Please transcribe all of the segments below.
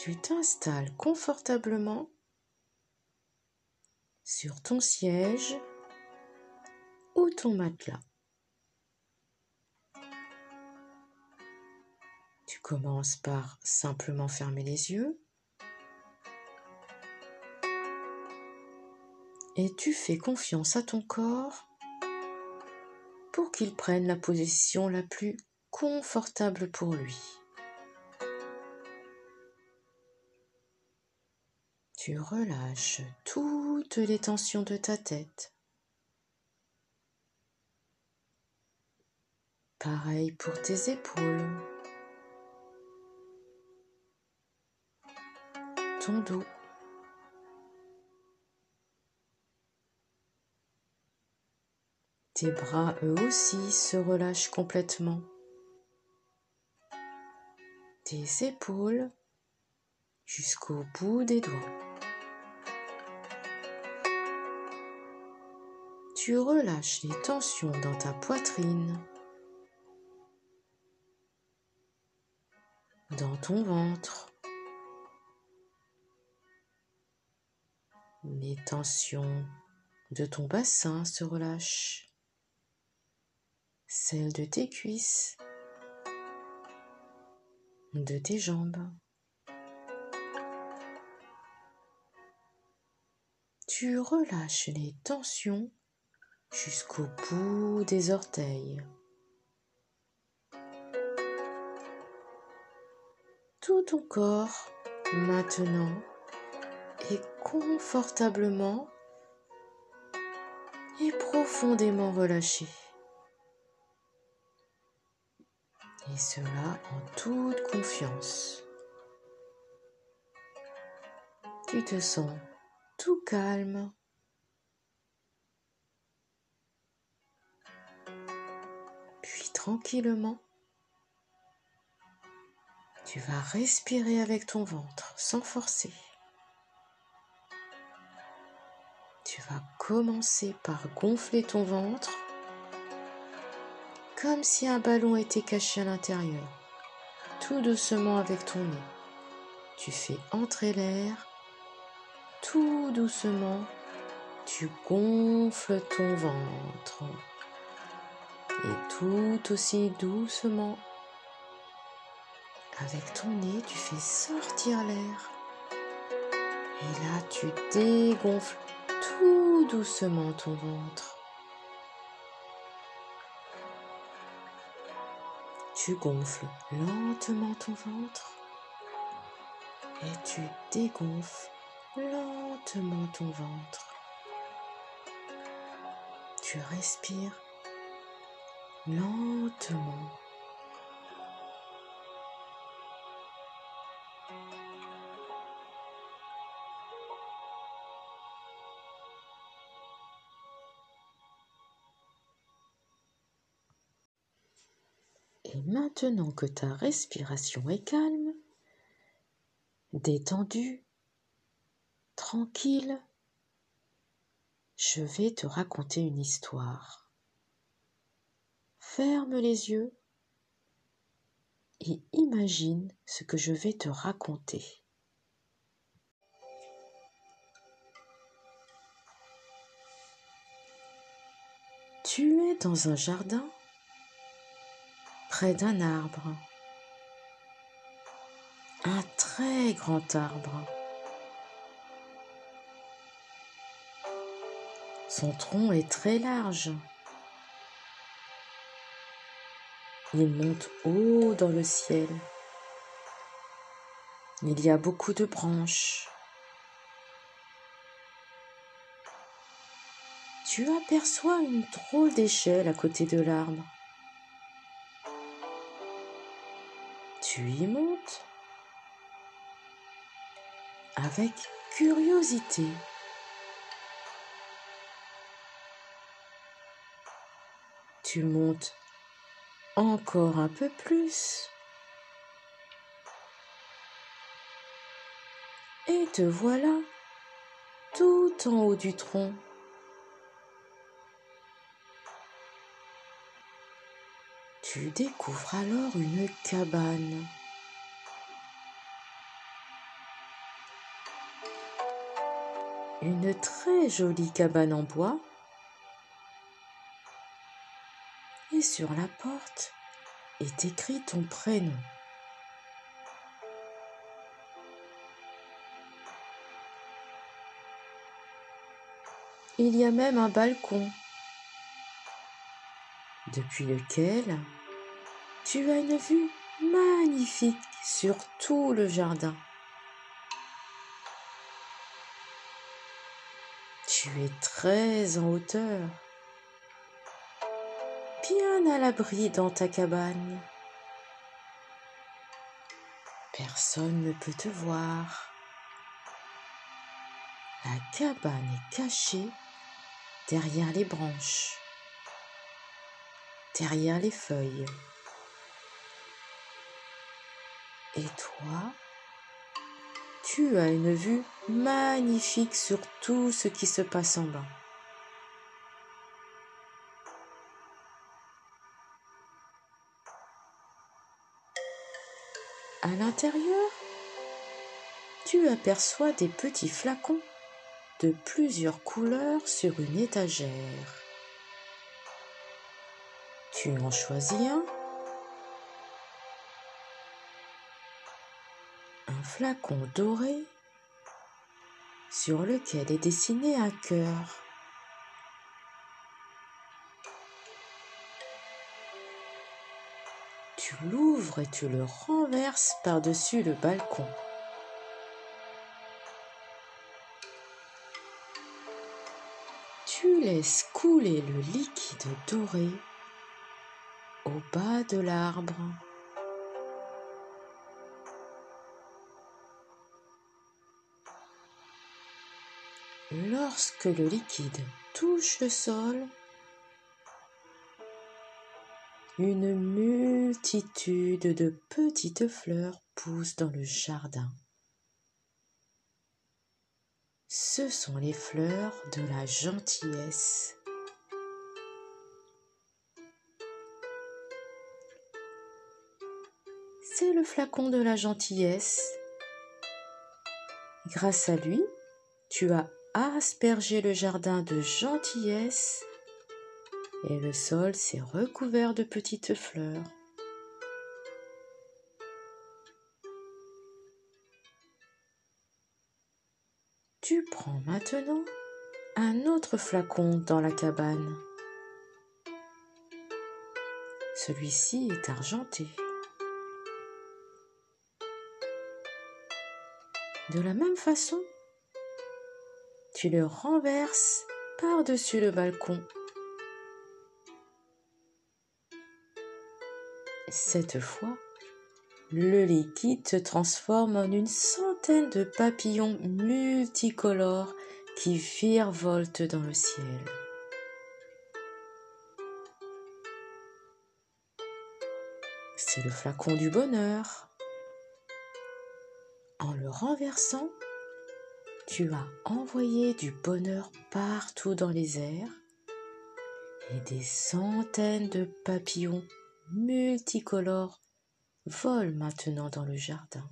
Tu t'installes confortablement sur ton siège ou ton matelas. Tu commences par simplement fermer les yeux et tu fais confiance à ton corps pour qu'il prenne la position la plus confortable pour lui. Tu relâches toutes les tensions de ta tête. Pareil pour tes épaules, ton dos. Tes bras, eux aussi, se relâchent complètement. Tes épaules jusqu'au bout des doigts. Tu relâches les tensions dans ta poitrine, dans ton ventre, les tensions de ton bassin se relâchent. Celle de tes cuisses, de tes jambes. Tu relâches les tensions jusqu'au bout des orteils. Tout ton corps maintenant est confortablement et profondément relâché. et cela en toute confiance. Tu te sens tout calme. Tranquillement, tu vas respirer avec ton ventre sans forcer. Tu vas commencer par gonfler ton ventre comme si un ballon était caché à l'intérieur, tout doucement avec ton nez. Tu fais entrer l'air, tout doucement, tu gonfles ton ventre. Et tout aussi doucement, avec ton nez, tu fais sortir l'air. Et là, tu dégonfles tout doucement ton ventre. Tu gonfles lentement ton ventre et tu dégonfles lentement ton ventre. Tu respires lentement. Et maintenant que ta respiration est calme, détendue, tranquille, je vais te raconter une histoire. Ferme les yeux et imagine ce que je vais te raconter. Tu es dans un jardin près d'un arbre. Un très grand arbre. Son tronc est très large. Il monte haut dans le ciel. Il y a beaucoup de branches. Tu aperçois une drôle d'échelle à côté de l'arbre. Tu y montes avec curiosité. Tu montes encore un peu plus. Et te voilà tout en haut du tronc. Tu découvres alors une cabane. Une très jolie cabane en bois sur la porte est écrit ton prénom. Il y a même un balcon depuis lequel tu as une vue magnifique sur tout le jardin. Tu es très en hauteur, à l'abri dans ta cabane. Personne ne peut te voir. La cabane est cachée derrière les branches, derrière les feuilles. Et toi, tu as une vue magnifique sur tout ce qui se passe en bas. À l'intérieur, tu aperçois des petits flacons de plusieurs couleurs sur une étagère. Tu en choisis un. Un flacon doré sur lequel est dessiné un cœur. L'ouvres et tu le renverses par-dessus le balcon. Tu laisses couler le liquide doré au bas de l'arbre. Lorsque le liquide touche le sol, une multitude de petites fleurs poussent dans le jardin. Ce sont les fleurs de la gentillesse. C'est le flacon de la gentillesse. Grâce à lui, tu as aspergé le jardin de gentillesse et le sol s'est recouvert de petites fleurs. Tu prends maintenant un autre flacon dans la cabane. Celui-ci est argenté. De la même façon, tu le renverses par-dessus le balcon. Cette fois, le liquide se transforme en une centaine de papillons multicolores qui virevoltent dans le ciel. C'est le flacon du bonheur. En le renversant, tu as envoyé du bonheur partout dans les airs et des centaines de papillons multicolores volent maintenant dans le jardin.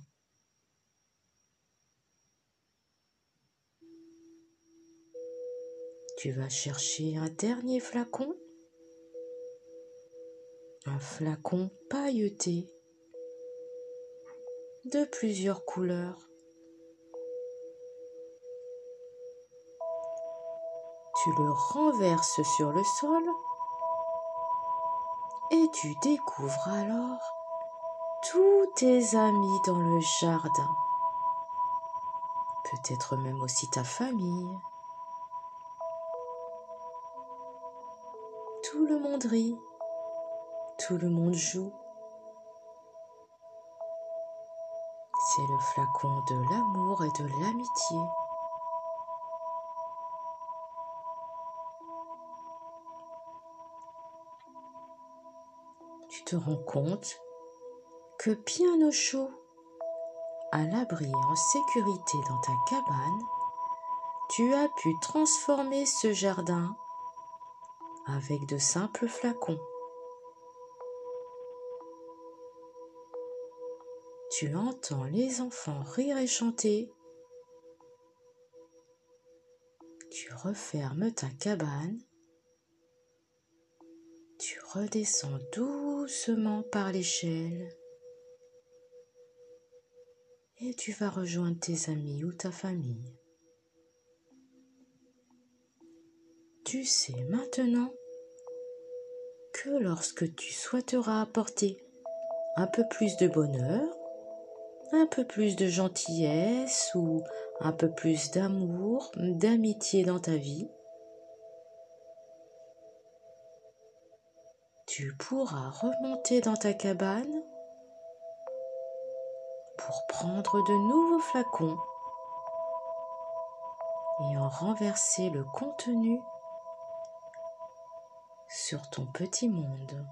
Tu vas chercher un dernier flacon, un flacon pailleté de plusieurs couleurs. Tu le renverses sur le sol et tu découvres alors tous tes amis dans le jardin, peut-être même aussi ta famille. Tout le monde rit, tout le monde joue. C'est le flacon de l'amour et de l'amitié. Te rends compte que bien au chaud, à l'abri en sécurité dans ta cabane, tu as pu transformer ce jardin avec de simples flacons. Tu entends les enfants rire et chanter refermes ta cabane, tu redescends doucement par l'échelle et tu vas rejoindre tes amis ou ta famille. Tu sais maintenant que lorsque tu souhaiteras apporter un peu plus de bonheur, un peu plus de gentillesse ou un peu plus d'amour, d'amitié dans ta vie, tu pourras remonter dans ta cabane pour prendre de nouveaux flacons et en renverser le contenu sur ton petit monde.